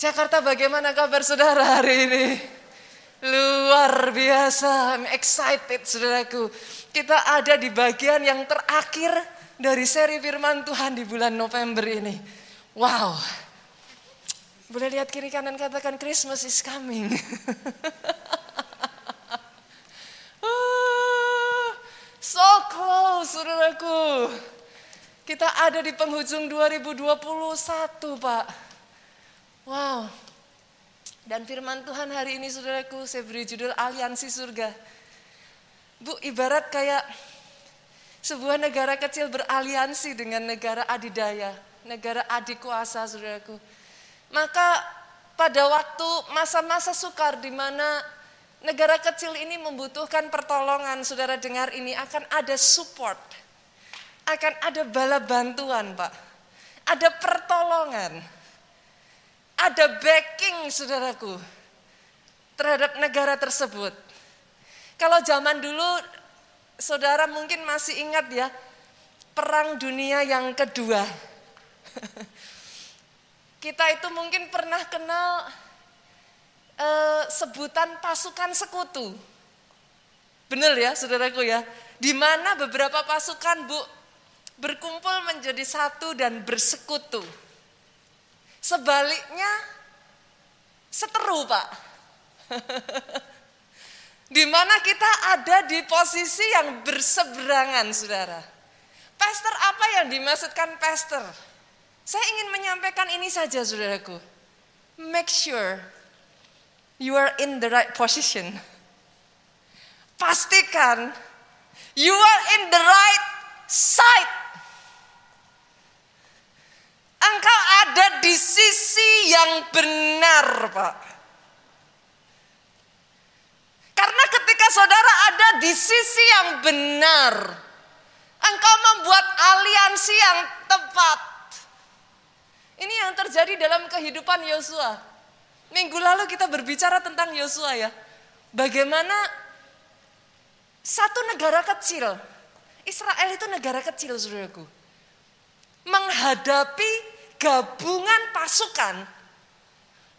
Jakarta bagaimana kabar saudara hari ini? Luar biasa, I'm excited saudaraku. Kita ada di bagian yang terakhir dari seri firman Tuhan di bulan November ini. Wow. Boleh lihat kiri kanan katakan Christmas is coming. Oh, so close saudaraku. Kita ada di penghujung 2021 Pak. Wow. Dan firman Tuhan hari ini saudaraku saya beri judul Aliansi Surga. Bu ibarat kayak sebuah negara kecil beraliansi dengan negara adidaya, negara adik kuasa saudaraku. Maka pada waktu masa-masa sukar di mana negara kecil ini membutuhkan pertolongan, saudara dengar ini akan ada support, akan ada bala bantuan Pak, ada pertolongan ada backing saudaraku terhadap negara tersebut. Kalau zaman dulu saudara mungkin masih ingat ya perang dunia yang kedua. Kita itu mungkin pernah kenal eh, sebutan pasukan sekutu. Benar ya saudaraku ya. Di mana beberapa pasukan bu berkumpul menjadi satu dan bersekutu. Sebaliknya seteru Pak. di mana kita ada di posisi yang berseberangan saudara. Pastor apa yang dimaksudkan pastor? Saya ingin menyampaikan ini saja saudaraku. Make sure you are in the right position. Pastikan you are in the right side Engkau ada di sisi yang benar, Pak. Karena ketika saudara ada di sisi yang benar, engkau membuat aliansi yang tepat. Ini yang terjadi dalam kehidupan Yosua. Minggu lalu kita berbicara tentang Yosua ya. Bagaimana satu negara kecil, Israel itu negara kecil saudaraku menghadapi gabungan pasukan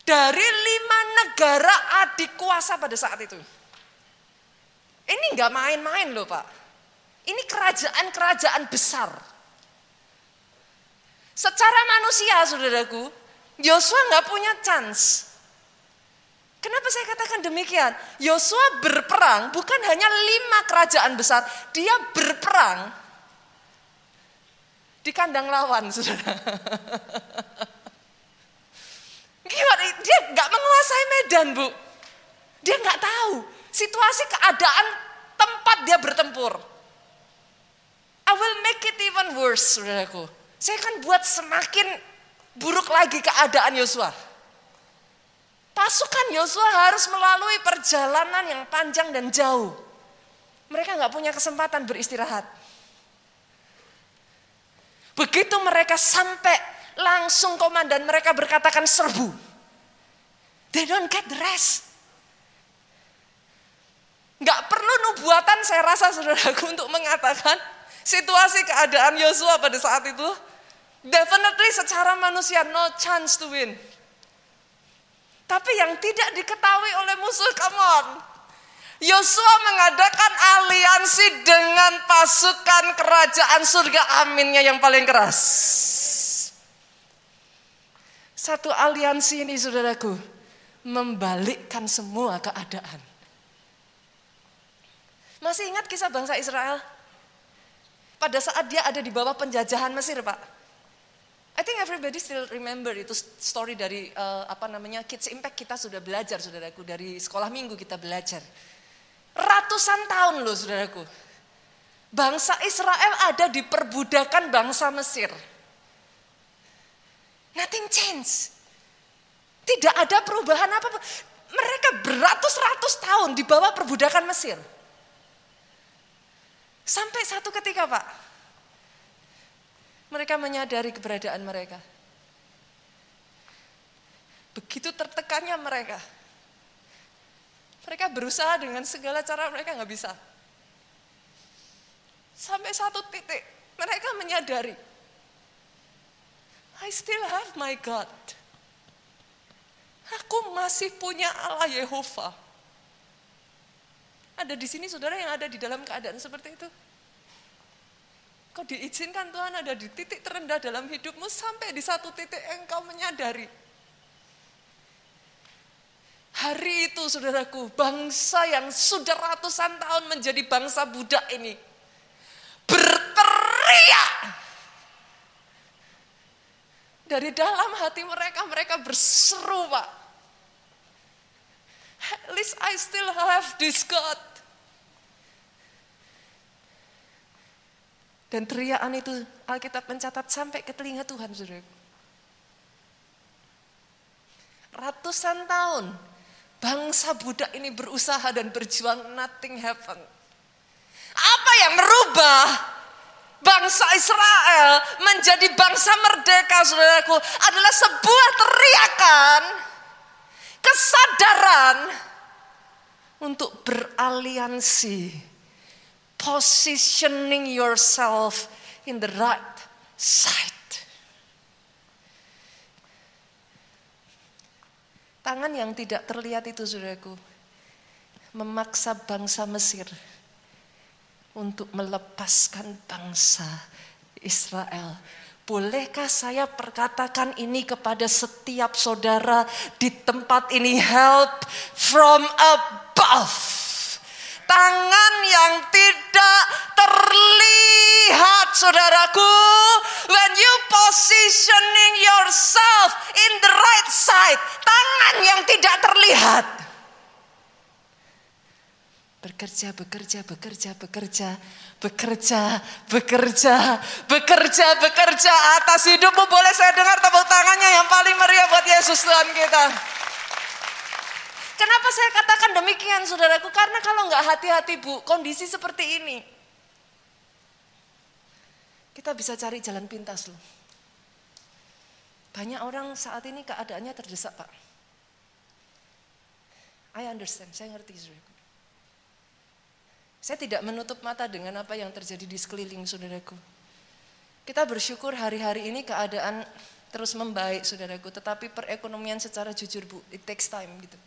dari lima negara adik kuasa pada saat itu. Ini nggak main-main loh Pak. Ini kerajaan-kerajaan besar. Secara manusia saudaraku, Yosua nggak punya chance. Kenapa saya katakan demikian? Yosua berperang bukan hanya lima kerajaan besar, dia berperang di kandang lawan, saudara. Gimana? Dia nggak menguasai medan, bu. Dia nggak tahu situasi keadaan tempat dia bertempur. I will make it even worse, saudaraku. Saya akan buat semakin buruk lagi keadaan Yosua. Pasukan Yosua harus melalui perjalanan yang panjang dan jauh. Mereka nggak punya kesempatan beristirahat. Begitu mereka sampai langsung komandan mereka berkatakan serbu. They don't get the rest. Gak perlu nubuatan saya rasa saudaraku untuk mengatakan situasi keadaan Yosua pada saat itu. Definitely secara manusia no chance to win. Tapi yang tidak diketahui oleh musuh, come on. Yosua mengadakan aliansi dengan pasukan kerajaan surga aminnya yang paling keras. Satu aliansi ini saudaraku membalikkan semua keadaan. Masih ingat kisah bangsa Israel? Pada saat dia ada di bawah penjajahan Mesir, Pak. I think everybody still remember itu story dari uh, apa namanya Kids Impact kita sudah belajar, saudaraku dari sekolah minggu kita belajar Ratusan tahun loh saudaraku. Bangsa Israel ada di perbudakan bangsa Mesir. Nothing change. Tidak ada perubahan apa-apa. Mereka beratus-ratus tahun di bawah perbudakan Mesir. Sampai satu ketika Pak, mereka menyadari keberadaan mereka. Begitu tertekannya mereka, mereka berusaha dengan segala cara mereka nggak bisa. Sampai satu titik mereka menyadari, I still have my God. aku masih punya Allah Yehova. Ada di sini saudara yang ada di dalam keadaan seperti itu. Kau diizinkan Tuhan ada di titik terendah dalam hidupmu sampai di satu titik engkau menyadari. Hari itu saudaraku, bangsa yang sudah ratusan tahun menjadi bangsa budak ini. Berteriak. Dari dalam hati mereka, mereka berseru Pak. At least I still have this God. Dan teriakan itu Alkitab mencatat sampai ke telinga Tuhan, saudara. Ratusan tahun bangsa budak ini berusaha dan berjuang, nothing happen. Apa yang merubah bangsa Israel menjadi bangsa merdeka, saudaraku, adalah sebuah teriakan, kesadaran untuk beraliansi positioning yourself in the right side. Tangan yang tidak terlihat itu saudaraku memaksa bangsa Mesir untuk melepaskan bangsa Israel. Bolehkah saya perkatakan ini kepada setiap saudara di tempat ini help from above tangan yang tidak terlihat saudaraku. When you positioning yourself in the right side tangan yang tidak terlihat. Bekerja bekerja bekerja bekerja bekerja bekerja bekerja bekerja. Atas hidupmu boleh saya dengar tepuk tangannya yang paling meriah buat Yesus Tuhan kita Kenapa saya katakan demikian saudaraku? Karena kalau nggak hati-hati bu, kondisi seperti ini. Kita bisa cari jalan pintas loh. Banyak orang saat ini keadaannya terdesak pak. I understand, saya ngerti saudaraku. Saya tidak menutup mata dengan apa yang terjadi di sekeliling saudaraku. Kita bersyukur hari-hari ini keadaan terus membaik saudaraku. Tetapi perekonomian secara jujur bu, it takes time gitu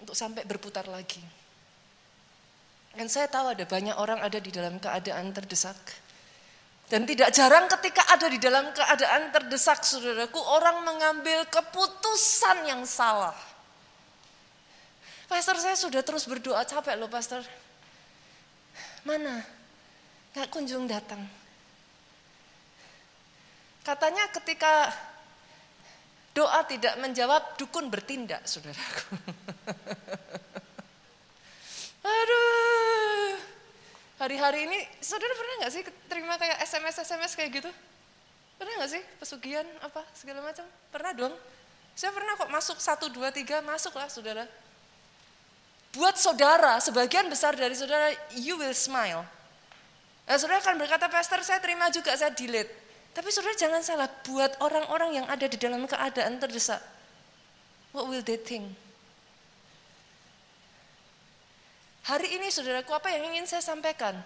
untuk sampai berputar lagi. Dan saya tahu ada banyak orang ada di dalam keadaan terdesak. Dan tidak jarang ketika ada di dalam keadaan terdesak, saudaraku, orang mengambil keputusan yang salah. Pastor saya sudah terus berdoa, capek loh pastor. Mana? Gak kunjung datang. Katanya ketika Doa tidak menjawab, dukun bertindak, saudaraku. Aduh. Hari-hari ini, saudara pernah nggak sih terima kayak SMS-SMS kayak gitu? Pernah nggak sih pesugihan apa segala macam? Pernah dong. Saya pernah kok masuk satu dua tiga masuk lah saudara. Buat saudara, sebagian besar dari saudara, you will smile. Nah, saudara akan berkata, Pastor saya terima juga, saya delete. Tapi saudara jangan salah, buat orang-orang yang ada di dalam keadaan terdesak, what will they think? Hari ini saudaraku apa yang ingin saya sampaikan?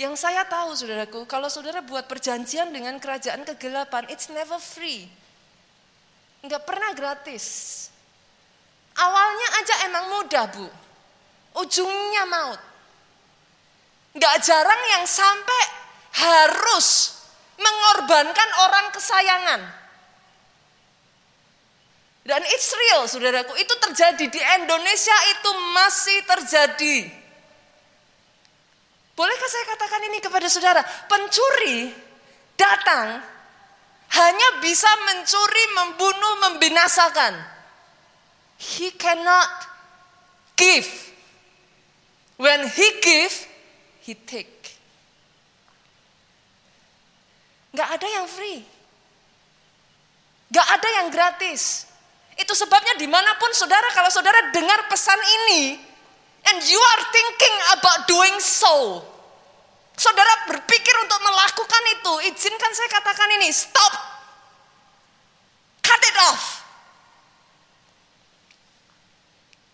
Yang saya tahu saudaraku, kalau saudara buat perjanjian dengan kerajaan kegelapan, it's never free. Enggak pernah gratis. Awalnya aja emang mudah bu, ujungnya maut. Enggak jarang yang sampai harus mengorbankan orang kesayangan. Dan it's real saudaraku, itu terjadi di Indonesia itu masih terjadi. Bolehkah saya katakan ini kepada saudara? Pencuri datang hanya bisa mencuri, membunuh, membinasakan. He cannot give. When he give, he take. Gak ada yang free. Gak ada yang gratis. Itu sebabnya di mana pun saudara, kalau saudara dengar pesan ini, and you are thinking about doing so, saudara berpikir untuk melakukan itu, izinkan saya katakan ini, stop. Cut it off.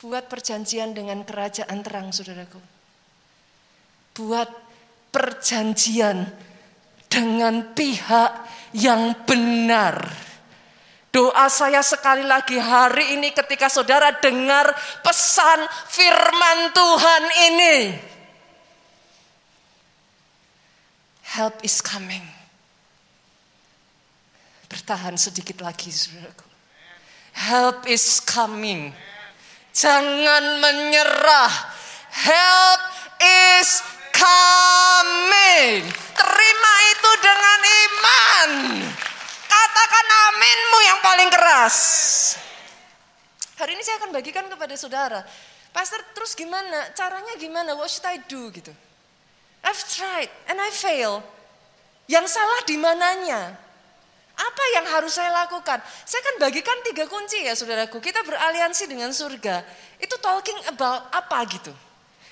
Buat perjanjian dengan kerajaan terang, saudaraku. Buat perjanjian dengan pihak yang benar. Doa saya sekali lagi hari ini ketika saudara dengar pesan firman Tuhan ini. Help is coming. Bertahan sedikit lagi, saudaraku. Help is coming. Jangan menyerah. Help is coming. Terima itu dengan iman. Katakan aminmu yang paling keras. Hari ini saya akan bagikan kepada saudara. Pastor terus gimana? Caranya gimana? What should I do gitu? I've tried and I fail. Yang salah di mananya? Apa yang harus saya lakukan? Saya akan bagikan tiga kunci ya saudaraku. Kita beraliansi dengan surga. Itu talking about apa gitu.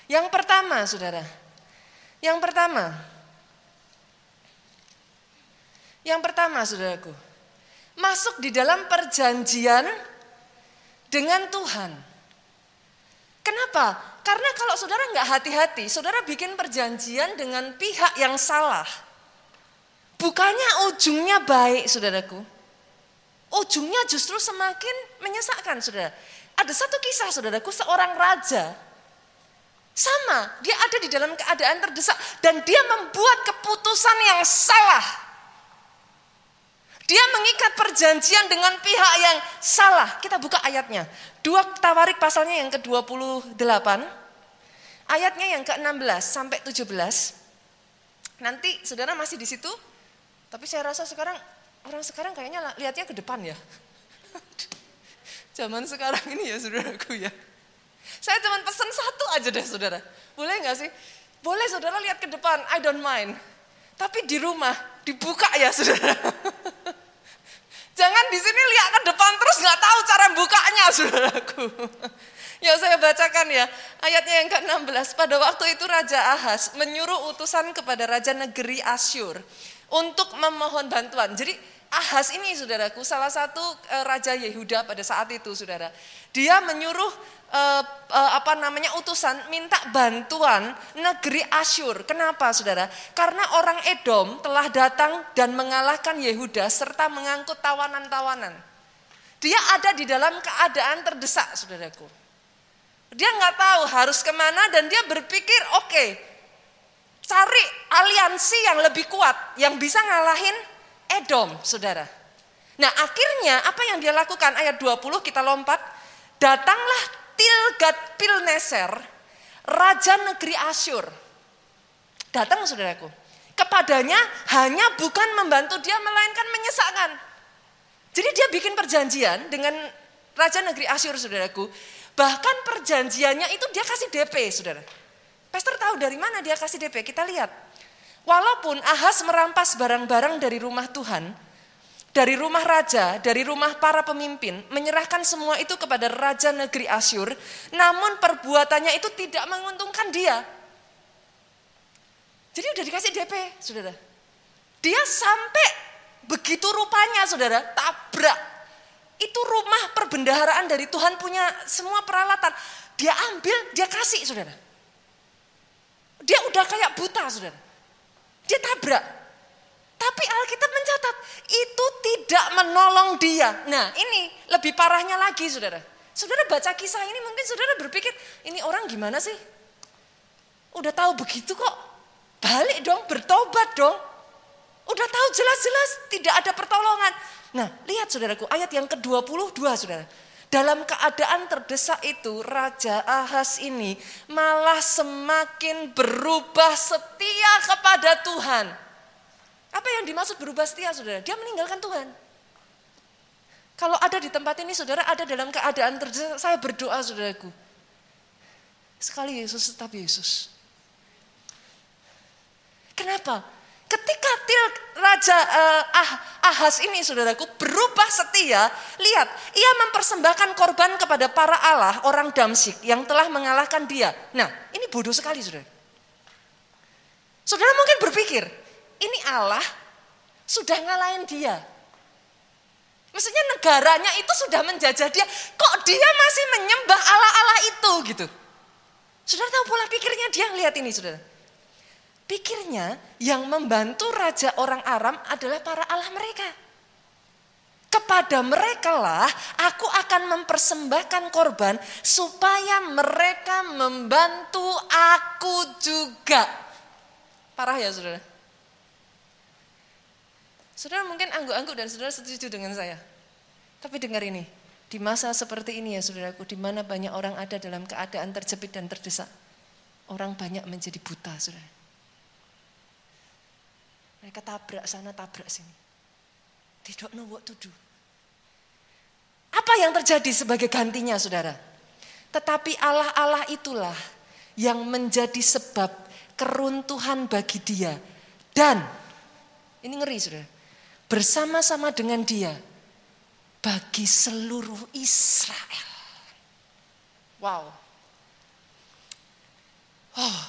Yang pertama saudara. Yang pertama. Yang pertama saudaraku. Masuk di dalam perjanjian dengan Tuhan. Kenapa? Karena kalau saudara nggak hati-hati, saudara bikin perjanjian dengan pihak yang salah Bukannya ujungnya baik, saudaraku. Ujungnya justru semakin menyesakkan, saudara. Ada satu kisah, saudaraku, seorang raja. Sama, dia ada di dalam keadaan terdesak. Dan dia membuat keputusan yang salah. Dia mengikat perjanjian dengan pihak yang salah. Kita buka ayatnya. Dua Tawarik pasalnya yang ke-28. Ayatnya yang ke-16 sampai 17. Nanti saudara masih di situ, tapi saya rasa sekarang orang sekarang kayaknya lihatnya ke depan ya. Zaman sekarang ini ya saudaraku ya. Saya cuma pesan satu aja deh saudara. Boleh nggak sih? Boleh saudara lihat ke depan, I don't mind. Tapi di rumah dibuka ya saudara. Jangan di sini lihat ke depan terus nggak tahu cara bukanya saudaraku. Ya saya bacakan ya ayatnya yang ke-16. Pada waktu itu Raja Ahas menyuruh utusan kepada Raja Negeri Asyur untuk memohon bantuan. Jadi Ahas ini saudaraku salah satu e, raja Yehuda pada saat itu saudara. Dia menyuruh e, e, apa namanya utusan minta bantuan negeri Asyur. Kenapa saudara? Karena orang Edom telah datang dan mengalahkan Yehuda serta mengangkut tawanan-tawanan. Dia ada di dalam keadaan terdesak saudaraku. Dia nggak tahu harus ke mana dan dia berpikir oke okay, Cari aliansi yang lebih kuat yang bisa ngalahin Edom, saudara. Nah akhirnya apa yang dia lakukan ayat 20 kita lompat. Datanglah Tilgat Pilneser, Raja Negeri Asyur. Datang saudaraku. Kepadanya hanya bukan membantu dia melainkan menyesakkan. Jadi dia bikin perjanjian dengan Raja Negeri Asyur saudaraku. Bahkan perjanjiannya itu dia kasih DP saudara. Pastor tahu dari mana dia kasih DP, kita lihat. Walaupun Ahas merampas barang-barang dari rumah Tuhan, dari rumah raja, dari rumah para pemimpin, menyerahkan semua itu kepada raja negeri Asyur, namun perbuatannya itu tidak menguntungkan dia. Jadi udah dikasih DP, saudara. Dia sampai begitu rupanya, saudara, tabrak. Itu rumah perbendaharaan dari Tuhan punya semua peralatan. Dia ambil, dia kasih, saudara. Dia udah kayak buta, saudara. Dia tabrak. Tapi Alkitab mencatat, itu tidak menolong dia. Nah ini lebih parahnya lagi, saudara. Saudara baca kisah ini mungkin saudara berpikir, ini orang gimana sih? Udah tahu begitu kok. Balik dong, bertobat dong. Udah tahu jelas-jelas tidak ada pertolongan. Nah, lihat saudaraku, ayat yang ke-22 saudara. Dalam keadaan terdesak itu Raja Ahas ini malah semakin berubah setia kepada Tuhan. Apa yang dimaksud berubah setia saudara? Dia meninggalkan Tuhan. Kalau ada di tempat ini saudara ada dalam keadaan terdesak, saya berdoa saudaraku. Sekali Yesus tetap Yesus. Kenapa? Ketika til Raja uh, ah, Ahas ini saudaraku berubah setia, lihat ia mempersembahkan korban kepada para Allah orang Damsik yang telah mengalahkan dia. Nah ini bodoh sekali saudara. Saudara mungkin berpikir, ini Allah sudah ngalahin dia. Maksudnya negaranya itu sudah menjajah dia, kok dia masih menyembah Allah-Allah itu gitu. Saudara tahu pola pikirnya dia, lihat ini saudara. Pikirnya yang membantu raja orang Aram adalah para Allah mereka. Kepada mereka lah aku akan mempersembahkan korban supaya mereka membantu aku juga. Parah ya saudara? Saudara mungkin angguk-angguk dan saudara setuju dengan saya. Tapi dengar ini, di masa seperti ini ya saudaraku, di mana banyak orang ada dalam keadaan terjepit dan terdesak. Orang banyak menjadi buta saudara. Mereka tabrak sana, tabrak sini. Tidak know what to do. Apa yang terjadi sebagai gantinya saudara? Tetapi Allah-Allah itulah yang menjadi sebab keruntuhan bagi dia. Dan, ini ngeri saudara, bersama-sama dengan dia bagi seluruh Israel. Wow. Oh,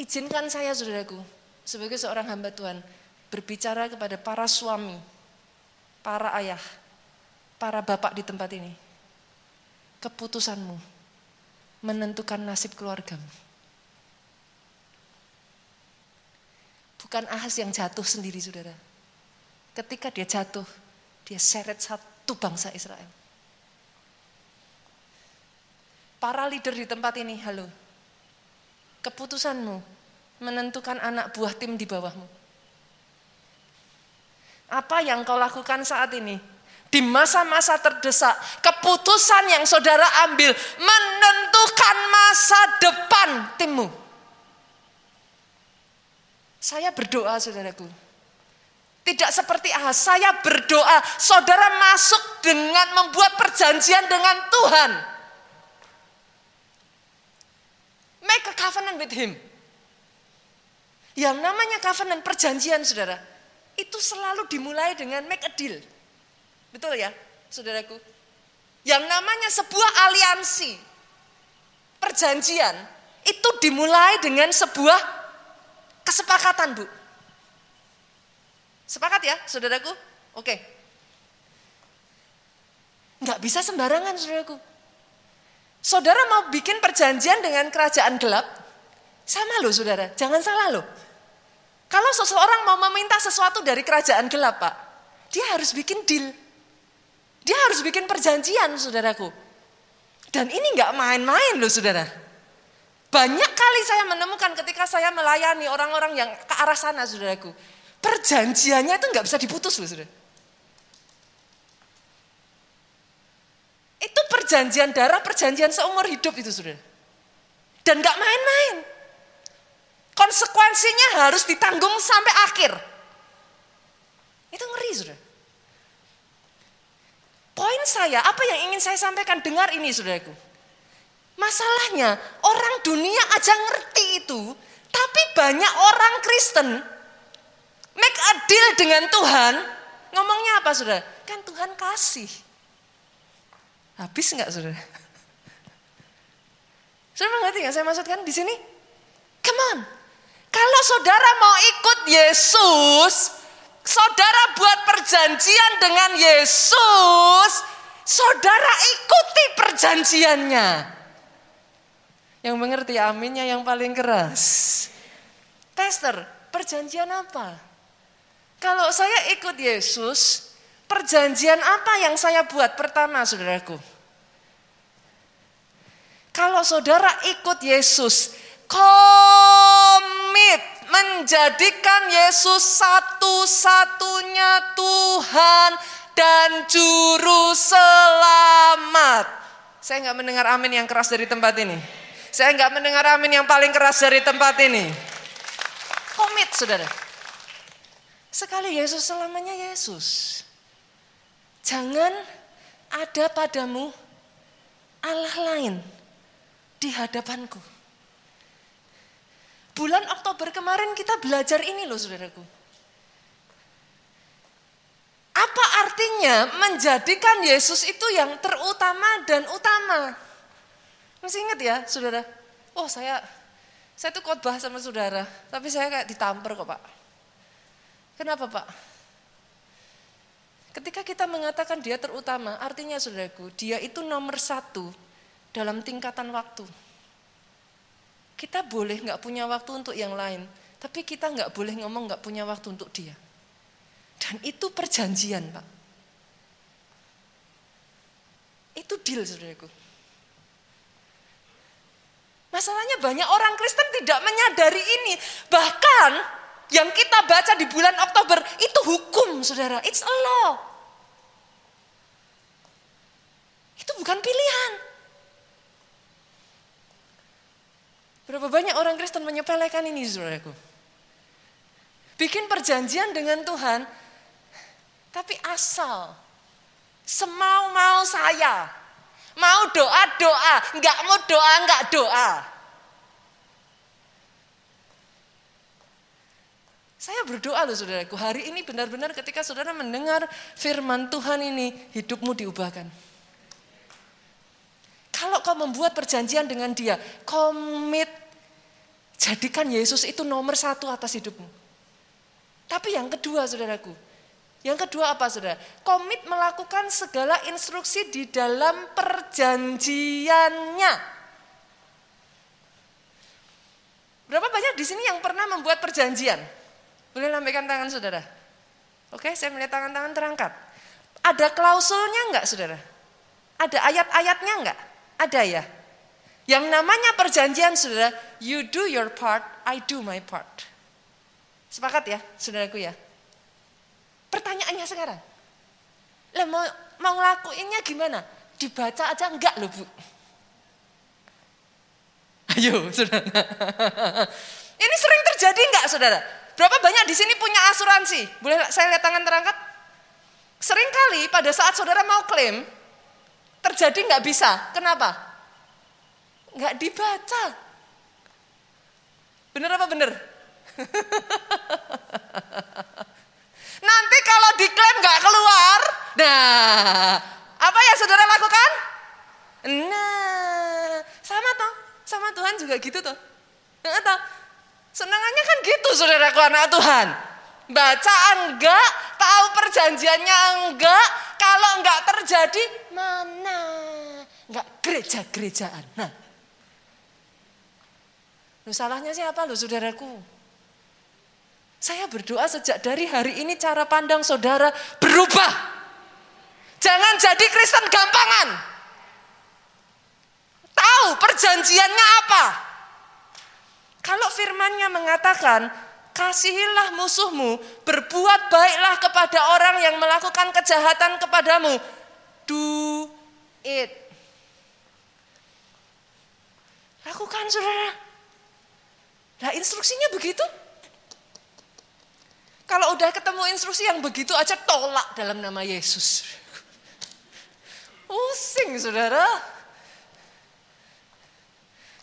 izinkan saya saudaraku sebagai seorang hamba Tuhan berbicara kepada para suami, para ayah, para bapak di tempat ini. Keputusanmu menentukan nasib keluargamu. Bukan Ahas yang jatuh sendiri saudara Ketika dia jatuh, dia seret satu bangsa Israel. Para leader di tempat ini, halo. Keputusanmu menentukan anak buah tim di bawahmu. Apa yang kau lakukan saat ini? Di masa-masa terdesak, keputusan yang saudara ambil menentukan masa depan timmu. Saya berdoa saudaraku, tidak seperti Ahaz, saya berdoa, saudara masuk dengan membuat perjanjian dengan Tuhan. Make a covenant with him. Yang namanya covenant, perjanjian saudara, itu selalu dimulai dengan make a deal. Betul ya, saudaraku? Yang namanya sebuah aliansi, perjanjian, itu dimulai dengan sebuah kesepakatan, Bu. Sepakat ya, saudaraku? Oke. Nggak bisa sembarangan, saudaraku. Saudara mau bikin perjanjian dengan kerajaan gelap, sama loh saudara, jangan salah loh. Kalau seseorang mau meminta sesuatu dari kerajaan gelap, Pak, dia harus bikin deal. Dia harus bikin perjanjian, saudaraku. Dan ini nggak main-main loh, saudara. Banyak kali saya menemukan ketika saya melayani orang-orang yang ke arah sana, saudaraku perjanjiannya itu nggak bisa diputus loh sudah. Itu perjanjian darah, perjanjian seumur hidup itu sudah. Dan nggak main-main. Konsekuensinya harus ditanggung sampai akhir. Itu ngeri sudah. Poin saya, apa yang ingin saya sampaikan, dengar ini saudaraku. Masalahnya orang dunia aja ngerti itu, tapi banyak orang Kristen Make a deal dengan Tuhan. Ngomongnya apa saudara? Kan Tuhan kasih. Habis enggak saudara? Saudara mengerti nggak saya maksudkan di sini? Come on. Kalau saudara mau ikut Yesus, saudara buat perjanjian dengan Yesus, saudara ikuti perjanjiannya. Yang mengerti aminnya yang paling keras. Pastor, perjanjian apa? Kalau saya ikut Yesus, perjanjian apa yang saya buat pertama saudaraku? Kalau saudara ikut Yesus, komit menjadikan Yesus satu-satunya Tuhan dan Juru Selamat. Saya nggak mendengar amin yang keras dari tempat ini. Saya nggak mendengar amin yang paling keras dari tempat ini. Komit, saudara. Sekali Yesus selamanya Yesus. Jangan ada padamu Allah lain di hadapanku. Bulan Oktober kemarin kita belajar ini loh saudaraku. Apa artinya menjadikan Yesus itu yang terutama dan utama? Masih ingat ya saudara? Oh saya saya tuh khotbah sama saudara, tapi saya kayak ditampar kok pak. Kenapa Pak? Ketika kita mengatakan dia terutama, artinya saudaraku, dia itu nomor satu dalam tingkatan waktu. Kita boleh nggak punya waktu untuk yang lain, tapi kita nggak boleh ngomong nggak punya waktu untuk dia. Dan itu perjanjian Pak. Itu deal saudaraku. Masalahnya banyak orang Kristen tidak menyadari ini. Bahkan yang kita baca di bulan Oktober itu hukum saudara. It's a law. Itu bukan pilihan. Berapa banyak orang Kristen menyepelekan ini saudaraku. Bikin perjanjian dengan Tuhan, tapi asal semau-mau saya. Mau doa, doa. Enggak mau doa, enggak doa. Saya berdoa loh saudaraku, hari ini benar-benar ketika saudara mendengar firman Tuhan ini, hidupmu diubahkan. Kalau kau membuat perjanjian dengan dia, komit, jadikan Yesus itu nomor satu atas hidupmu. Tapi yang kedua saudaraku, yang kedua apa saudara? Komit melakukan segala instruksi di dalam perjanjiannya. Berapa banyak di sini yang pernah membuat perjanjian? Boleh lambaikan tangan saudara? Oke, saya melihat tangan-tangan terangkat. Ada klausulnya enggak saudara? Ada ayat-ayatnya enggak? Ada ya? Yang namanya perjanjian saudara, you do your part, I do my part. Sepakat ya, saudaraku ya? Pertanyaannya sekarang, lah mau, mau ngelakuinnya gimana? Dibaca aja enggak loh bu. Ayo saudara. Ini sering terjadi enggak saudara? Berapa banyak di sini punya asuransi? Boleh saya lihat tangan terangkat? Sering kali pada saat saudara mau klaim, terjadi enggak bisa. Kenapa? Enggak dibaca. Bener apa bener? Nanti kalau diklaim nggak keluar, nah apa yang saudara lakukan? Nah, sama toh, sama Tuhan juga gitu toh. Nah, toh. Senangannya kan gitu saudaraku anak Tuhan. Baca enggak, tahu perjanjiannya enggak, kalau enggak terjadi mana? Enggak gereja-gerejaan. Nah, salahnya siapa loh saudaraku? Saya berdoa sejak dari hari ini cara pandang saudara berubah. Jangan jadi Kristen gampangan. Tahu perjanjiannya apa? Kalau firmannya mengatakan, kasihilah musuhmu, berbuat baiklah kepada orang yang melakukan kejahatan kepadamu. Do it. Lakukan saudara. Nah instruksinya begitu. Kalau udah ketemu instruksi yang begitu aja tolak dalam nama Yesus. Pusing saudara.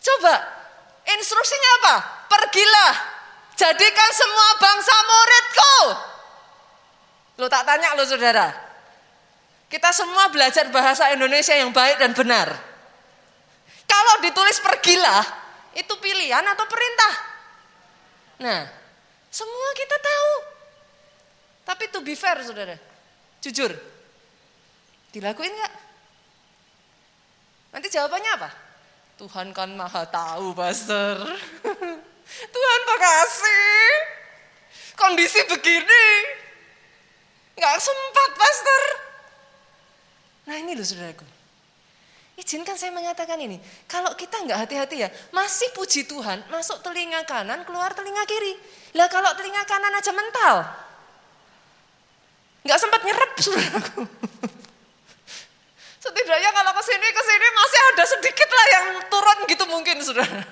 Coba instruksinya apa? Pergilah, jadikan semua bangsa muridku. Lo tak tanya lo saudara. Kita semua belajar bahasa Indonesia yang baik dan benar. Kalau ditulis pergilah, itu pilihan atau perintah? Nah, semua kita tahu. Tapi to be fair saudara, jujur, dilakuin nggak? Nanti jawabannya apa? Tuhan kan maha tahu, Pastor. Tuhan makasih. Kondisi begini. Nggak sempat, Pastor. Nah ini loh saudaraku. Izinkan saya mengatakan ini. Kalau kita nggak hati-hati ya, masih puji Tuhan, masuk telinga kanan, keluar telinga kiri. Lah kalau telinga kanan aja mental, Nggak sempat nyerap saudaraku. Setidaknya kalau ke sini ke sini masih ada sedikit lah yang turun gitu mungkin saudara.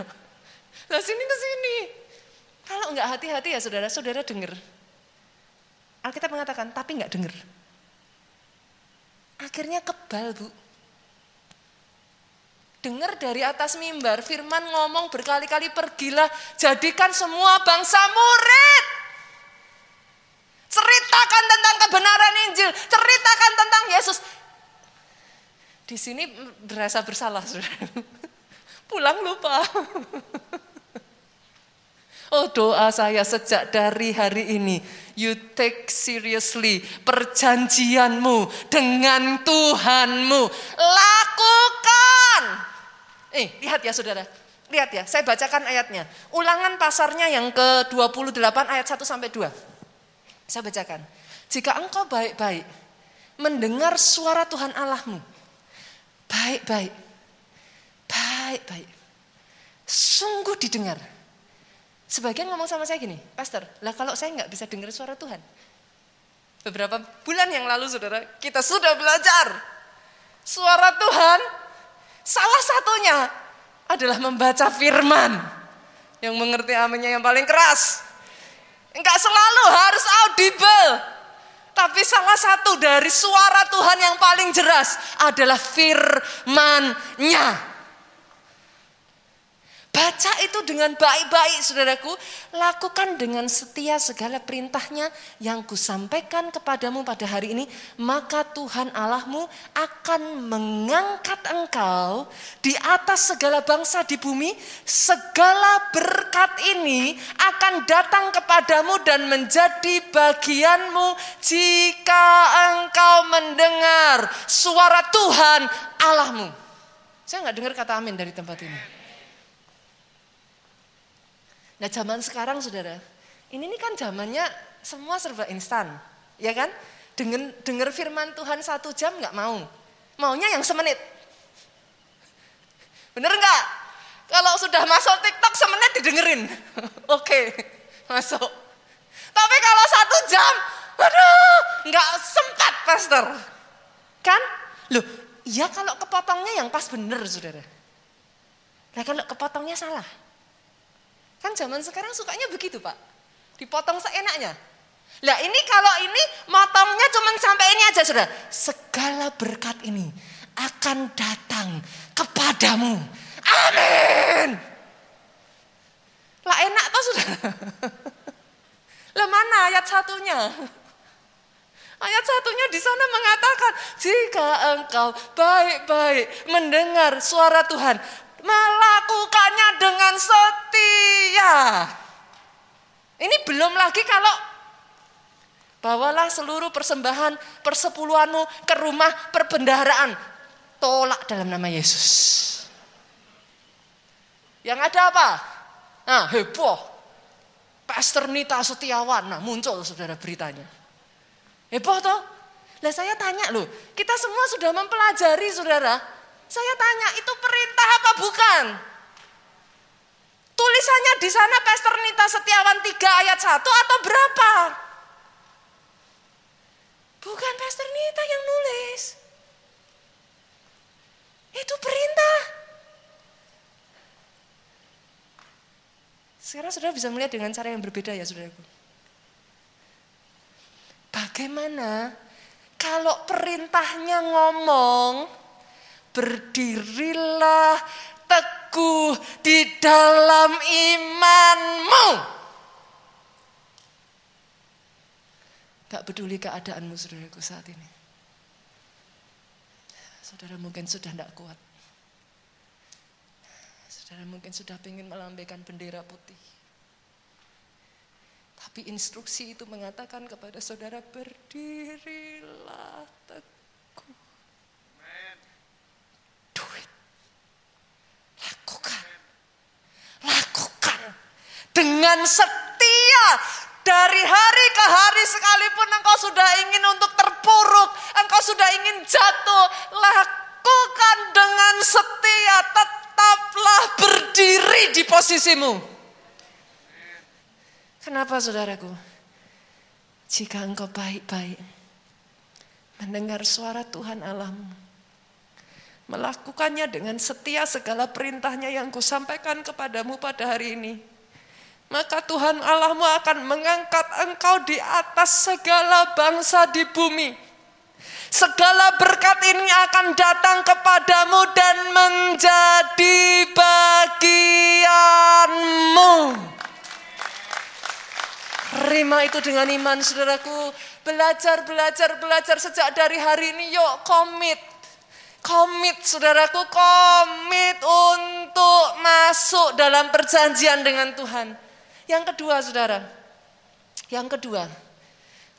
Nah sini ke sini. Kalau nggak hati-hati ya saudara, saudara dengar. Alkitab mengatakan tapi nggak dengar. Akhirnya kebal bu. Dengar dari atas mimbar, firman ngomong berkali-kali pergilah, jadikan semua bangsa murid. Ceritakan tentang kebenaran Injil, ceritakan tentang Yesus. Di sini berasa bersalah, saudara. Pulang lupa. Oh doa saya sejak dari hari ini. You take seriously perjanjianmu dengan Tuhanmu. Lakukan. Eh, lihat ya saudara. Lihat ya, saya bacakan ayatnya. Ulangan pasarnya yang ke-28 ayat 1 sampai 2. Saya bacakan. Jika engkau baik-baik mendengar suara Tuhan Allahmu, baik-baik. Baik-baik. Sungguh didengar. Sebagian ngomong sama saya gini, Pastor, lah kalau saya nggak bisa dengar suara Tuhan. Beberapa bulan yang lalu saudara, kita sudah belajar. Suara Tuhan, salah satunya adalah membaca firman. Yang mengerti aminnya yang paling keras. Enggak selalu harus audible. Tapi salah satu dari suara Tuhan yang paling jelas adalah firman-Nya. Baca itu dengan baik-baik saudaraku. Lakukan dengan setia segala perintahnya yang kusampaikan kepadamu pada hari ini. Maka Tuhan Allahmu akan mengangkat engkau di atas segala bangsa di bumi. Segala berkat ini akan datang kepadamu dan menjadi bagianmu jika engkau mendengar suara Tuhan Allahmu. Saya nggak dengar kata amin dari tempat ini. Nah zaman sekarang saudara, ini, ini kan zamannya semua serba instan, ya kan? Dengan dengar firman Tuhan satu jam nggak mau, maunya yang semenit. Bener nggak? Kalau sudah masuk TikTok semenit didengerin, oke masuk. Tapi kalau satu jam, aduh nggak sempat pastor, kan? Loh, ya kalau kepotongnya yang pas bener saudara. Nah kalau kepotongnya salah, Kan zaman sekarang sukanya begitu Pak. Dipotong seenaknya. Lah ini kalau ini motongnya cuma sampai ini aja sudah. Segala berkat ini akan datang kepadamu. Amin. Lah enak tuh sudah. Lah mana ayat satunya? Ayat satunya di sana mengatakan, jika engkau baik-baik mendengar suara Tuhan, melakukannya dengan setia. Ini belum lagi kalau bawalah seluruh persembahan persepuluhanmu ke rumah perbendaharaan. Tolak dalam nama Yesus. Yang ada apa? Nah, heboh. Pastor Nita Setiawan, nah muncul saudara beritanya. Heboh toh? Lah saya tanya loh, kita semua sudah mempelajari saudara, saya tanya, itu perintah apa bukan? Tulisannya di sana Pastor Nita Setiawan 3 ayat 1 atau berapa? Bukan Pastor Nita yang nulis. Itu perintah. Sekarang saudara bisa melihat dengan cara yang berbeda ya saudaraku. Bagaimana kalau perintahnya ngomong, berdirilah teguh di dalam imanmu. Gak peduli keadaanmu saudaraku saat ini. Saudara mungkin sudah tidak kuat. Saudara mungkin sudah ingin melambaikan bendera putih. Tapi instruksi itu mengatakan kepada saudara berdirilah teguh dengan setia dari hari ke hari sekalipun engkau sudah ingin untuk terpuruk, engkau sudah ingin jatuh, lakukan dengan setia, tetaplah berdiri di posisimu. Kenapa saudaraku? Jika engkau baik-baik mendengar suara Tuhan Allahmu, melakukannya dengan setia segala perintahnya yang kusampaikan kepadamu pada hari ini, maka Tuhan Allahmu akan mengangkat engkau di atas segala bangsa di bumi. Segala berkat ini akan datang kepadamu dan menjadi bagianmu. Terima itu dengan iman saudaraku. Belajar, belajar, belajar sejak dari hari ini. Yuk komit. Komit saudaraku, komit untuk masuk dalam perjanjian dengan Tuhan. Yang kedua saudara, yang kedua,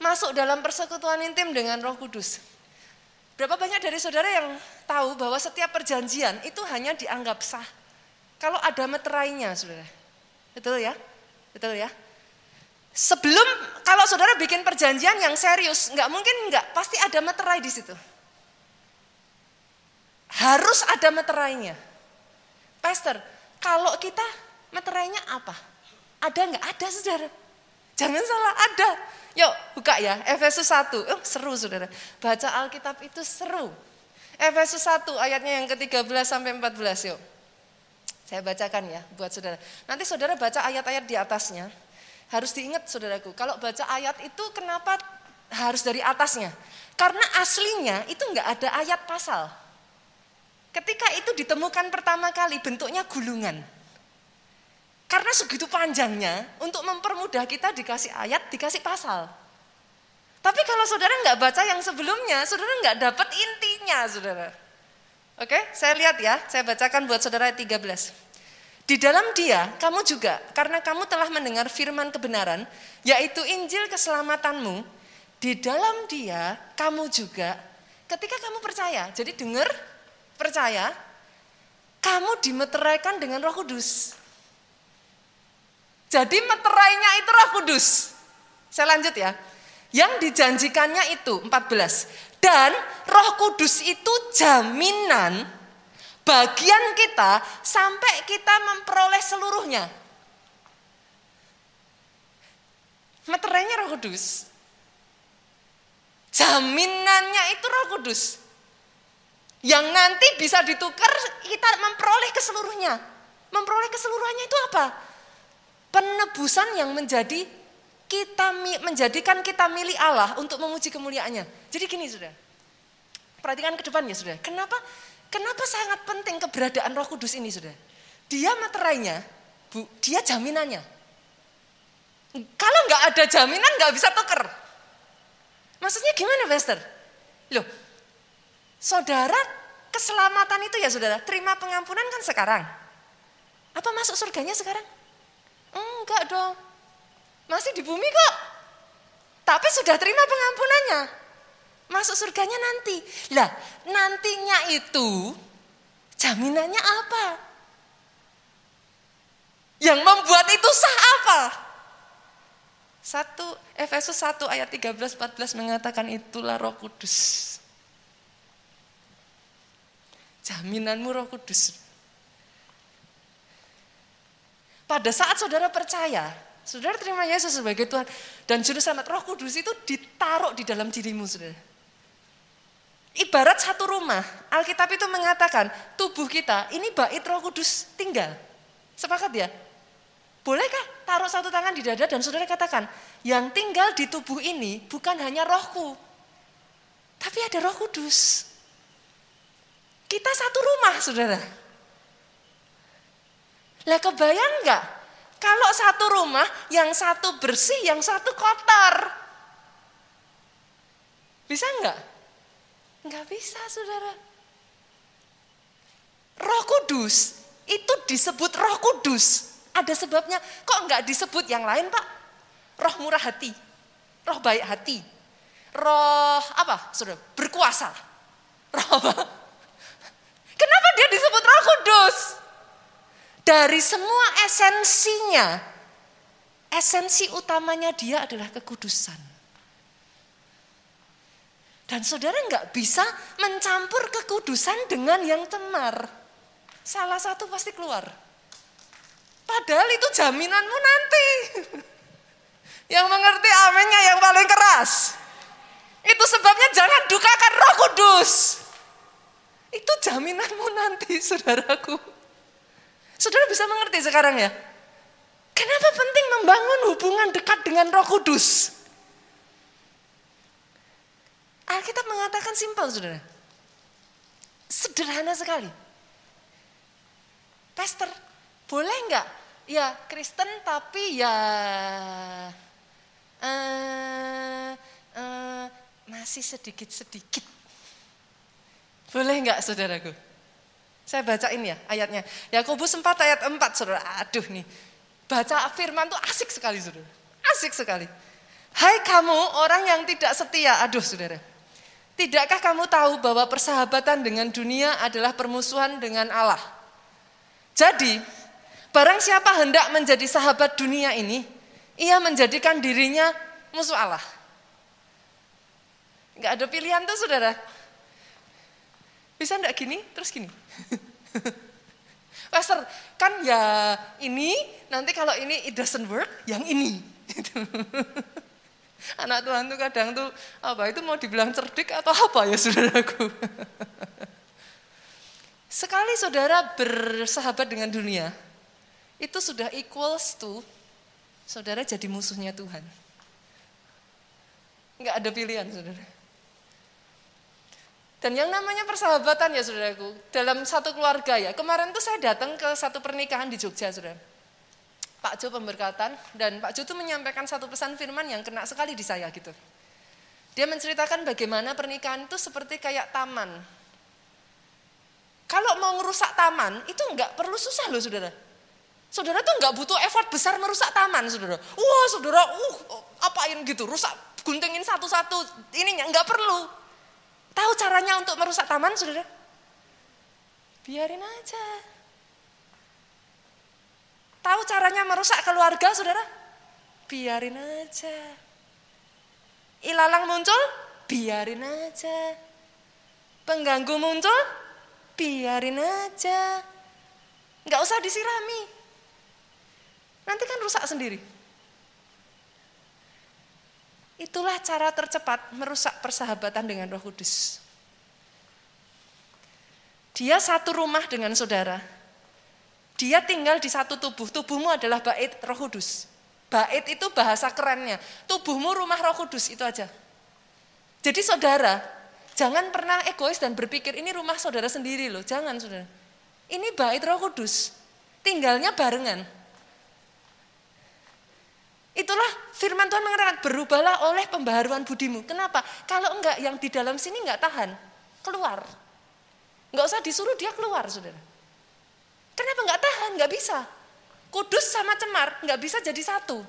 masuk dalam persekutuan intim dengan roh kudus. Berapa banyak dari saudara yang tahu bahwa setiap perjanjian itu hanya dianggap sah kalau ada meterainya saudara. Betul ya? Betul ya? Sebelum kalau saudara bikin perjanjian yang serius, nggak mungkin nggak, pasti ada meterai di situ. harus ada meterainya. Pastor, kalau kita meterainya apa? Ada nggak? Ada saudara. Jangan salah, ada. Yuk buka ya, Efesus 1. Oh, seru saudara. Baca Alkitab itu seru. Efesus 1 ayatnya yang ke-13 sampai 14 yuk. Saya bacakan ya buat saudara. Nanti saudara baca ayat-ayat di atasnya. Harus diingat saudaraku, kalau baca ayat itu kenapa harus dari atasnya? Karena aslinya itu enggak ada ayat pasal. Ketika itu ditemukan pertama kali bentuknya gulungan. Karena segitu panjangnya, untuk mempermudah kita dikasih ayat, dikasih pasal. Tapi kalau saudara nggak baca yang sebelumnya, saudara nggak dapat intinya, saudara. Oke, saya lihat ya, saya bacakan buat saudara ayat 13. Di dalam dia, kamu juga, karena kamu telah mendengar firman kebenaran, yaitu Injil keselamatanmu, di dalam dia, kamu juga, ketika kamu percaya, jadi dengar, percaya, kamu dimeteraikan dengan roh kudus. Jadi meterainya itu Roh Kudus. Saya lanjut ya. Yang dijanjikannya itu 14. Dan Roh Kudus itu jaminan bagian kita sampai kita memperoleh seluruhnya. Meterainya Roh Kudus. Jaminannya itu Roh Kudus. Yang nanti bisa ditukar kita memperoleh ke seluruhnya. Memperoleh keseluruhannya itu apa? Penebusan yang menjadi kita menjadikan kita milik Allah untuk memuji kemuliaannya. Jadi gini sudah, perhatikan ke depan ya sudah. Kenapa kenapa sangat penting keberadaan Roh Kudus ini sudah? Dia materainya, bu, dia jaminannya. Kalau nggak ada jaminan nggak bisa tuker. Maksudnya gimana, Pastor? Loh, saudara keselamatan itu ya saudara, terima pengampunan kan sekarang. Apa masuk surganya sekarang? Enggak dong. Masih di bumi kok. Tapi sudah terima pengampunannya. Masuk surganya nanti. Lah, nantinya itu jaminannya apa? Yang membuat itu sah apa? Satu Efesus 1 ayat 13 14 mengatakan itulah Roh Kudus. Jaminanmu Roh Kudus. Pada saat saudara percaya, saudara terima Yesus sebagai Tuhan dan Juru Selamat Roh Kudus itu ditaruh di dalam dirimu, saudara. Ibarat satu rumah, Alkitab itu mengatakan tubuh kita ini bait Roh Kudus tinggal. Sepakat ya? Bolehkah taruh satu tangan di dada dan saudara katakan, yang tinggal di tubuh ini bukan hanya rohku, tapi ada Roh Kudus. Kita satu rumah, saudara. Lah kebayang nggak? Kalau satu rumah yang satu bersih, yang satu kotor. Bisa nggak? Nggak bisa saudara. Roh Kudus itu disebut roh kudus. Ada sebabnya. Kok nggak disebut yang lain pak? Roh murah hati. Roh baik hati. Roh apa? Saudara, berkuasa. Roh apa? Kenapa dia disebut roh kudus? Dari semua esensinya, esensi utamanya dia adalah kekudusan. Dan saudara nggak bisa mencampur kekudusan dengan yang cemar. Salah satu pasti keluar. Padahal itu jaminanmu nanti. Yang mengerti aminnya yang paling keras. Itu sebabnya jangan dukakan roh kudus. Itu jaminanmu nanti saudaraku. Saudara bisa mengerti sekarang ya? Kenapa penting membangun hubungan dekat dengan Roh Kudus? Alkitab mengatakan simpel, saudara. Sederhana sekali. Pastor, boleh nggak? Ya Kristen tapi ya uh, uh, masih sedikit-sedikit. Boleh nggak saudaraku? Saya bacain ya ayatnya. Yakobus 4 ayat 4 saudara. Aduh nih. Baca firman tuh asik sekali saudara. Asik sekali. Hai kamu orang yang tidak setia. Aduh saudara. Tidakkah kamu tahu bahwa persahabatan dengan dunia adalah permusuhan dengan Allah? Jadi, barang siapa hendak menjadi sahabat dunia ini, ia menjadikan dirinya musuh Allah. Enggak ada pilihan tuh saudara. Bisa enggak gini, terus gini. Pastor, kan ya ini, nanti kalau ini it doesn't work, yang ini. Anak Tuhan tuh kadang tuh, apa itu mau dibilang cerdik atau apa ya saudaraku. Sekali saudara bersahabat dengan dunia, itu sudah equals to saudara jadi musuhnya Tuhan. Enggak ada pilihan saudara. Dan yang namanya persahabatan ya saudaraku, dalam satu keluarga ya. Kemarin tuh saya datang ke satu pernikahan di Jogja saudara. Pak Jo pemberkatan dan Pak Jo tuh menyampaikan satu pesan firman yang kena sekali di saya gitu. Dia menceritakan bagaimana pernikahan itu seperti kayak taman. Kalau mau ngerusak taman itu enggak perlu susah loh saudara. Saudara tuh enggak butuh effort besar merusak taman saudara. Wah saudara, uh apain gitu, rusak guntingin satu-satu ininya enggak perlu. Tahu caranya untuk merusak taman, saudara? Biarin aja. Tahu caranya merusak keluarga, saudara? Biarin aja. Ilalang muncul, biarin aja. Pengganggu muncul, biarin aja. Nggak usah disirami. Nanti kan rusak sendiri. Itulah cara tercepat merusak persahabatan dengan Roh Kudus. Dia satu rumah dengan saudara. Dia tinggal di satu tubuh. Tubuhmu adalah bait Roh Kudus. Bait itu bahasa kerennya. Tubuhmu rumah Roh Kudus itu aja. Jadi saudara, jangan pernah egois dan berpikir ini rumah saudara sendiri loh. Jangan saudara. Ini bait Roh Kudus. Tinggalnya barengan. Itulah firman Tuhan mengatakan berubahlah oleh pembaharuan budimu. Kenapa? Kalau enggak yang di dalam sini enggak tahan, keluar. Enggak usah disuruh dia keluar, saudara. Kenapa enggak tahan? Enggak bisa. Kudus sama cemar enggak bisa jadi satu.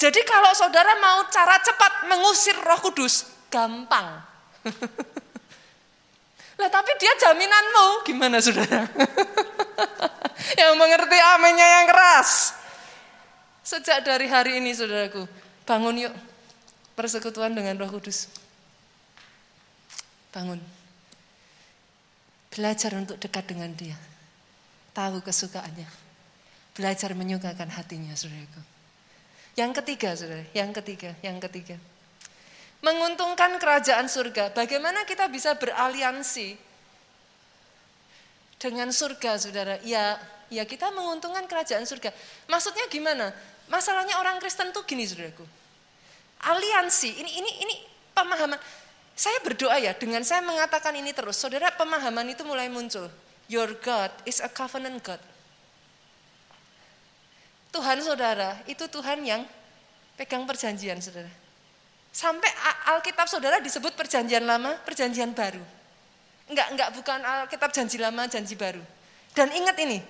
Jadi kalau saudara mau cara cepat mengusir roh kudus, gampang. lah tapi dia jaminanmu, gimana saudara? yang mengerti aminnya yang keras. Sejak dari hari ini saudaraku, bangun yuk persekutuan dengan roh kudus. Bangun. Belajar untuk dekat dengan dia. Tahu kesukaannya. Belajar menyukakan hatinya saudaraku. Yang ketiga saudara, yang ketiga, yang ketiga. Menguntungkan kerajaan surga. Bagaimana kita bisa beraliansi dengan surga saudara? Ya, ya kita menguntungkan kerajaan surga. Maksudnya gimana? Masalahnya orang Kristen tuh gini saudaraku. Aliansi, ini ini ini pemahaman. Saya berdoa ya dengan saya mengatakan ini terus. Saudara pemahaman itu mulai muncul. Your God is a covenant God. Tuhan saudara, itu Tuhan yang pegang perjanjian saudara. Sampai Alkitab saudara disebut perjanjian lama, perjanjian baru. Enggak, enggak bukan Alkitab janji lama, janji baru. Dan ingat ini,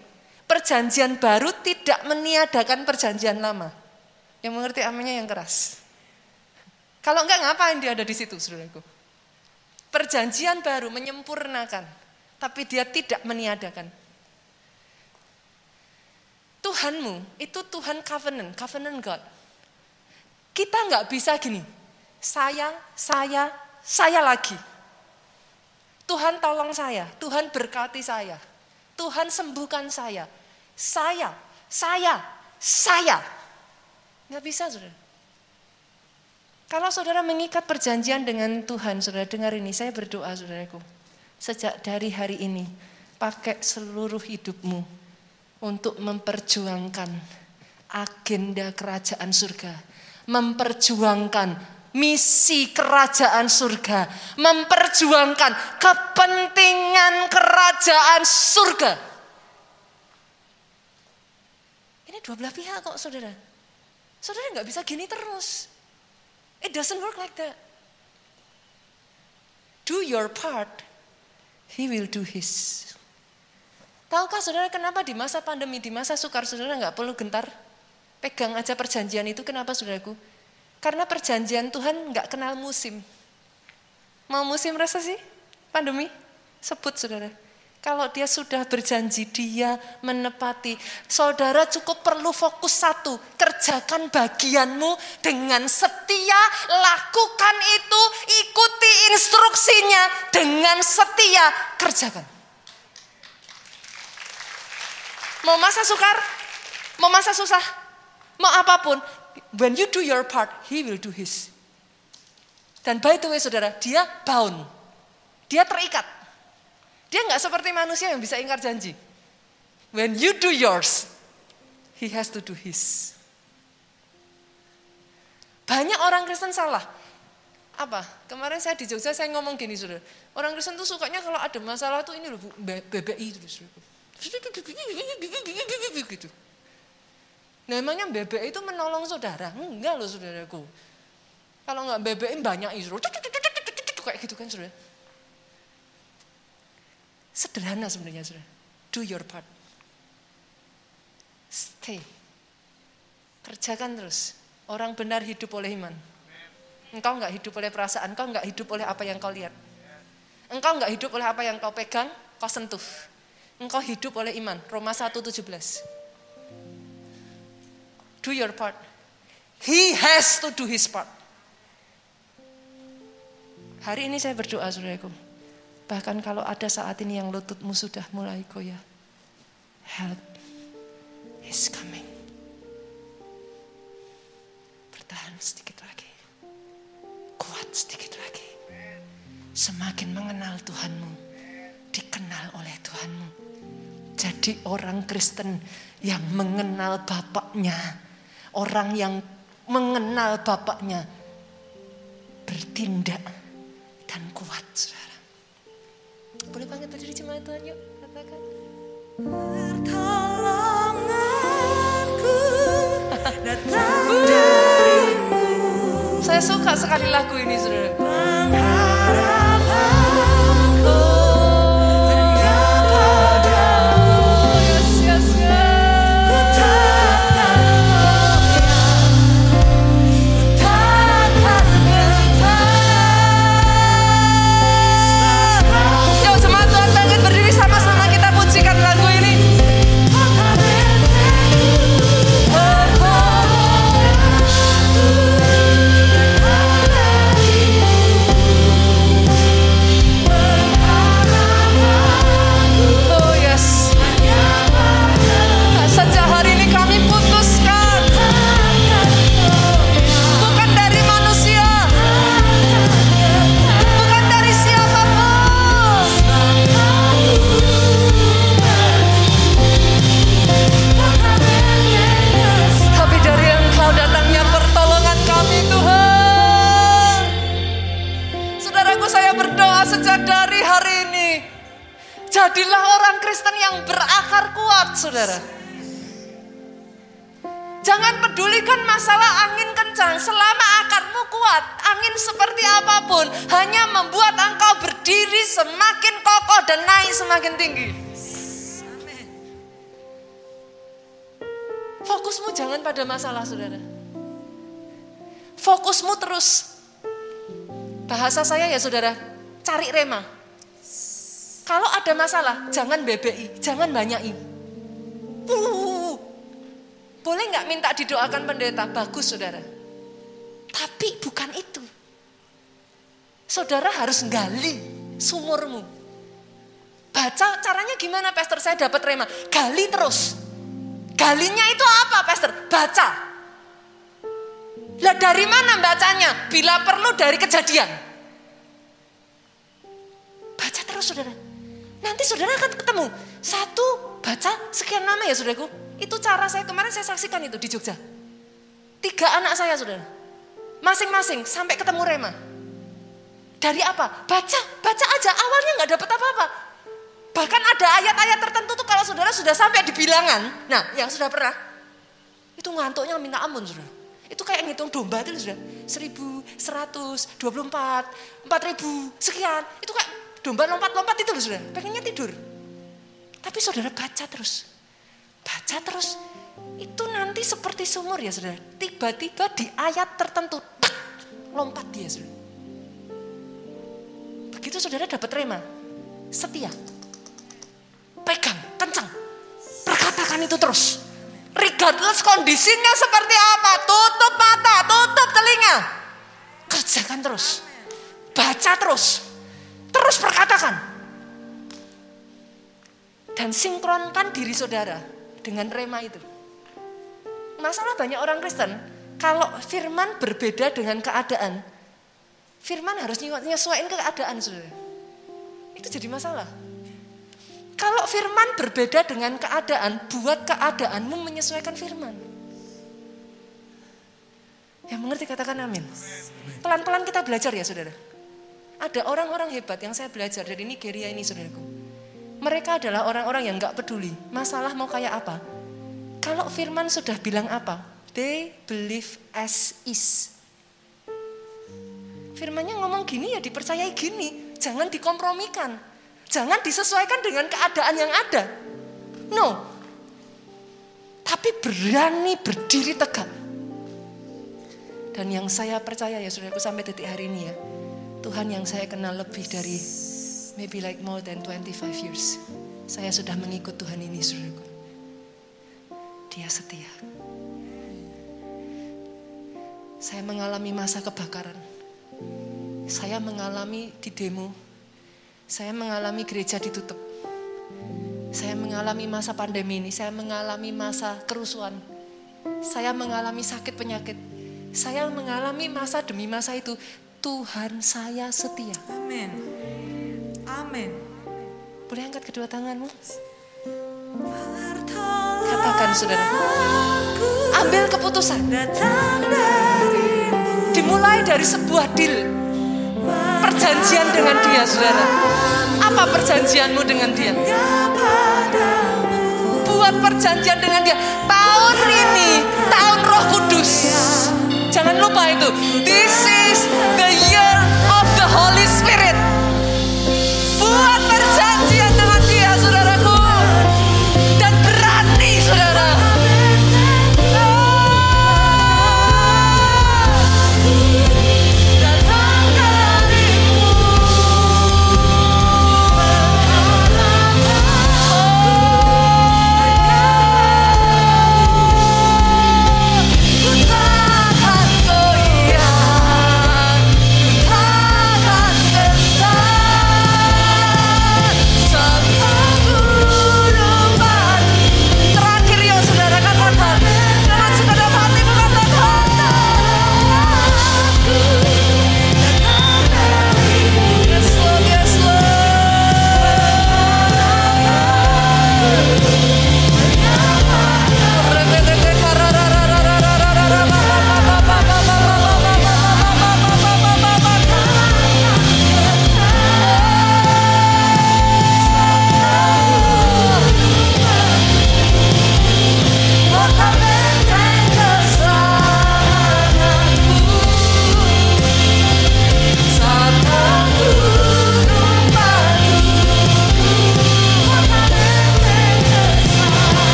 perjanjian baru tidak meniadakan perjanjian lama. Yang mengerti aminnya yang keras. Kalau enggak ngapain dia ada di situ, saudaraku? Perjanjian baru menyempurnakan, tapi dia tidak meniadakan. Tuhanmu itu Tuhan covenant, covenant God. Kita nggak bisa gini, saya, saya, saya lagi. Tuhan tolong saya, Tuhan berkati saya, Tuhan sembuhkan saya. Saya, saya, saya. Nggak bisa, saudara. Kalau saudara mengikat perjanjian dengan Tuhan, saudara dengar ini, saya berdoa saudaraku. Sejak dari hari ini, pakai seluruh hidupmu untuk memperjuangkan agenda kerajaan surga. Memperjuangkan misi kerajaan surga. Memperjuangkan kepentingan kerajaan surga. Dua belah pihak kok saudara. Saudara nggak bisa gini terus. It doesn't work like that. Do your part, he will do his. Tahukah saudara kenapa di masa pandemi, di masa sukar saudara nggak perlu gentar? Pegang aja perjanjian itu kenapa saudaraku? Karena perjanjian Tuhan nggak kenal musim. Mau musim rasa sih? Pandemi? Sebut saudara. Kalau dia sudah berjanji, dia menepati. Saudara cukup perlu fokus satu. Kerjakan bagianmu dengan setia. Lakukan itu, ikuti instruksinya dengan setia. Kerjakan. Mau masa sukar? Mau masa susah? Mau apa pun. When you do your part, he will do his. Dan by the way saudara, dia bound. Dia terikat. Dia nggak seperti manusia yang bisa ingkar janji. When you do yours, he has to do his. Banyak orang Kristen salah. Apa? Kemarin saya di Jogja saya ngomong gini saudara. Orang Kristen tuh sukanya kalau ada masalah tuh ini loh BBI itu gitu. Nah emangnya BBI itu menolong saudara? Enggak loh saudaraku. Kalau nggak BBI banyak itu. Kayak gitu kan saudara. Sederhana sebenarnya saudara. Do your part. Stay. Kerjakan terus. Orang benar hidup oleh iman. Engkau nggak hidup oleh perasaan, engkau nggak hidup oleh apa yang kau lihat. Engkau nggak hidup oleh apa yang kau pegang, kau sentuh. Engkau hidup oleh iman. Roma 1:17. Do your part. He has to do his part. Hari ini saya berdoa saudaraku. Bahkan kalau ada saat ini yang lututmu sudah mulai goyah. Help is coming. Bertahan sedikit lagi. Kuat sedikit lagi. Semakin mengenal Tuhanmu. Dikenal oleh Tuhanmu. Jadi orang Kristen yang mengenal Bapaknya. Orang yang mengenal Bapaknya. Bertindak dan kuat. Saudara. Boleh panggil berdiri jemaat Tuhan yuk, katakan. Pertolonganku datang darimu. Saya suka sekali lagu ini, saudara. Saudara, cari rema. Kalau ada masalah, jangan BBI, jangan banyaki. Uh, boleh nggak minta didoakan pendeta? Bagus saudara. Tapi bukan itu. Saudara harus gali sumurmu. Baca caranya gimana pastor saya dapat rema? Gali terus. Galinya itu apa, Pastor? Baca. Lah dari mana bacanya? Bila perlu dari kejadian. Terus saudara. Nanti saudara akan ketemu. Satu, baca sekian nama ya saudaraku. Itu cara saya kemarin saya saksikan itu di Jogja. Tiga anak saya saudara. Masing-masing sampai ketemu Rema. Dari apa? Baca, baca aja. Awalnya nggak dapat apa-apa. Bahkan ada ayat-ayat tertentu tuh kalau saudara sudah sampai di bilangan, nah yang sudah pernah, itu ngantuknya minta ampun saudara. Itu kayak ngitung domba itu sudah. Seribu, seratus, dua puluh empat, empat ribu, sekian. Itu kayak domba lompat-lompat itu loh saudara. Pengennya tidur. Tapi saudara baca terus. Baca terus. Itu nanti seperti sumur ya saudara. Tiba-tiba di ayat tertentu, tak, lompat dia saudara. Begitu saudara dapat rema, setia. kerjakan itu terus. Regardless kondisinya seperti apa, tutup mata, tutup telinga. Kerjakan terus. Baca terus. Terus perkatakan. Dan sinkronkan diri saudara dengan rema itu. Masalah banyak orang Kristen, kalau firman berbeda dengan keadaan, firman harus nyesuaiin keadaan saudara. Itu jadi masalah. Kalau firman berbeda dengan keadaan, buat keadaanmu menyesuaikan firman. Yang mengerti katakan amin. Pelan-pelan kita belajar ya saudara. Ada orang-orang hebat yang saya belajar dari Nigeria ini saudaraku. Mereka adalah orang-orang yang gak peduli masalah mau kayak apa. Kalau firman sudah bilang apa, they believe as is. Firmannya ngomong gini ya dipercayai gini, jangan dikompromikan. Jangan disesuaikan dengan keadaan yang ada. No. Tapi berani berdiri tegak. Dan yang saya percaya ya saudaraku sampai detik hari ini ya. Tuhan yang saya kenal lebih dari maybe like more than 25 years. Saya sudah mengikut Tuhan ini saudaraku. Dia setia. Saya mengalami masa kebakaran. Saya mengalami di demo saya mengalami gereja ditutup. Saya mengalami masa pandemi ini, saya mengalami masa kerusuhan. Saya mengalami sakit penyakit. Saya mengalami masa demi masa itu. Tuhan saya setia. Amin. Amin. Boleh angkat kedua tanganmu? Katakan saudara. Ambil keputusan. Dimulai dari sebuah deal perjanjian dengan dia, saudara. Apa perjanjianmu dengan dia? Buat perjanjian dengan dia. Tahun ini, tahun roh kudus. Jangan lupa itu. This is the year of the Holy Spirit.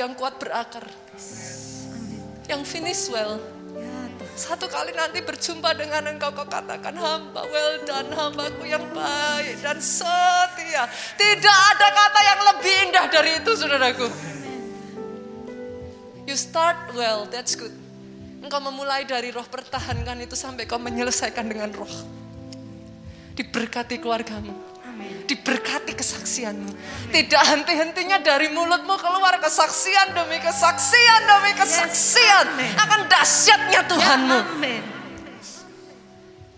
Yang kuat berakar. Yang finish well. Satu kali nanti berjumpa dengan engkau kau katakan hamba well done hambaku yang baik dan setia. Tidak ada kata yang lebih indah dari itu saudaraku. You start well, that's good. Engkau memulai dari roh pertahankan itu sampai kau menyelesaikan dengan roh. Diberkati keluargamu. Diberkati kesaksianmu. Tidak henti-hentinya dari mulutmu keluar kesaksian demi kesaksian demi kesaksian. Akan dahsyatnya Tuhanmu. Amin.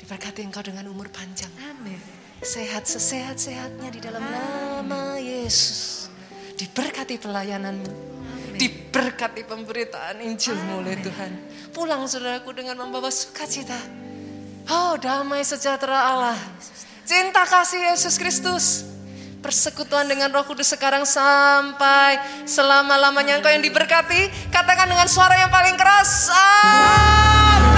Diberkati engkau dengan umur panjang. Amin. Sehat sesehat-sehatnya di dalam nama Yesus. Diberkati pelayananmu. Diberkati pemberitaan Injilmu oleh Tuhan. Pulang saudaraku dengan membawa sukacita. Oh damai sejahtera Allah. Cinta kasih Yesus Kristus. Persekutuan dengan roh kudus sekarang sampai selama-lamanya engkau yang diberkati. Katakan dengan suara yang paling keras. Amin.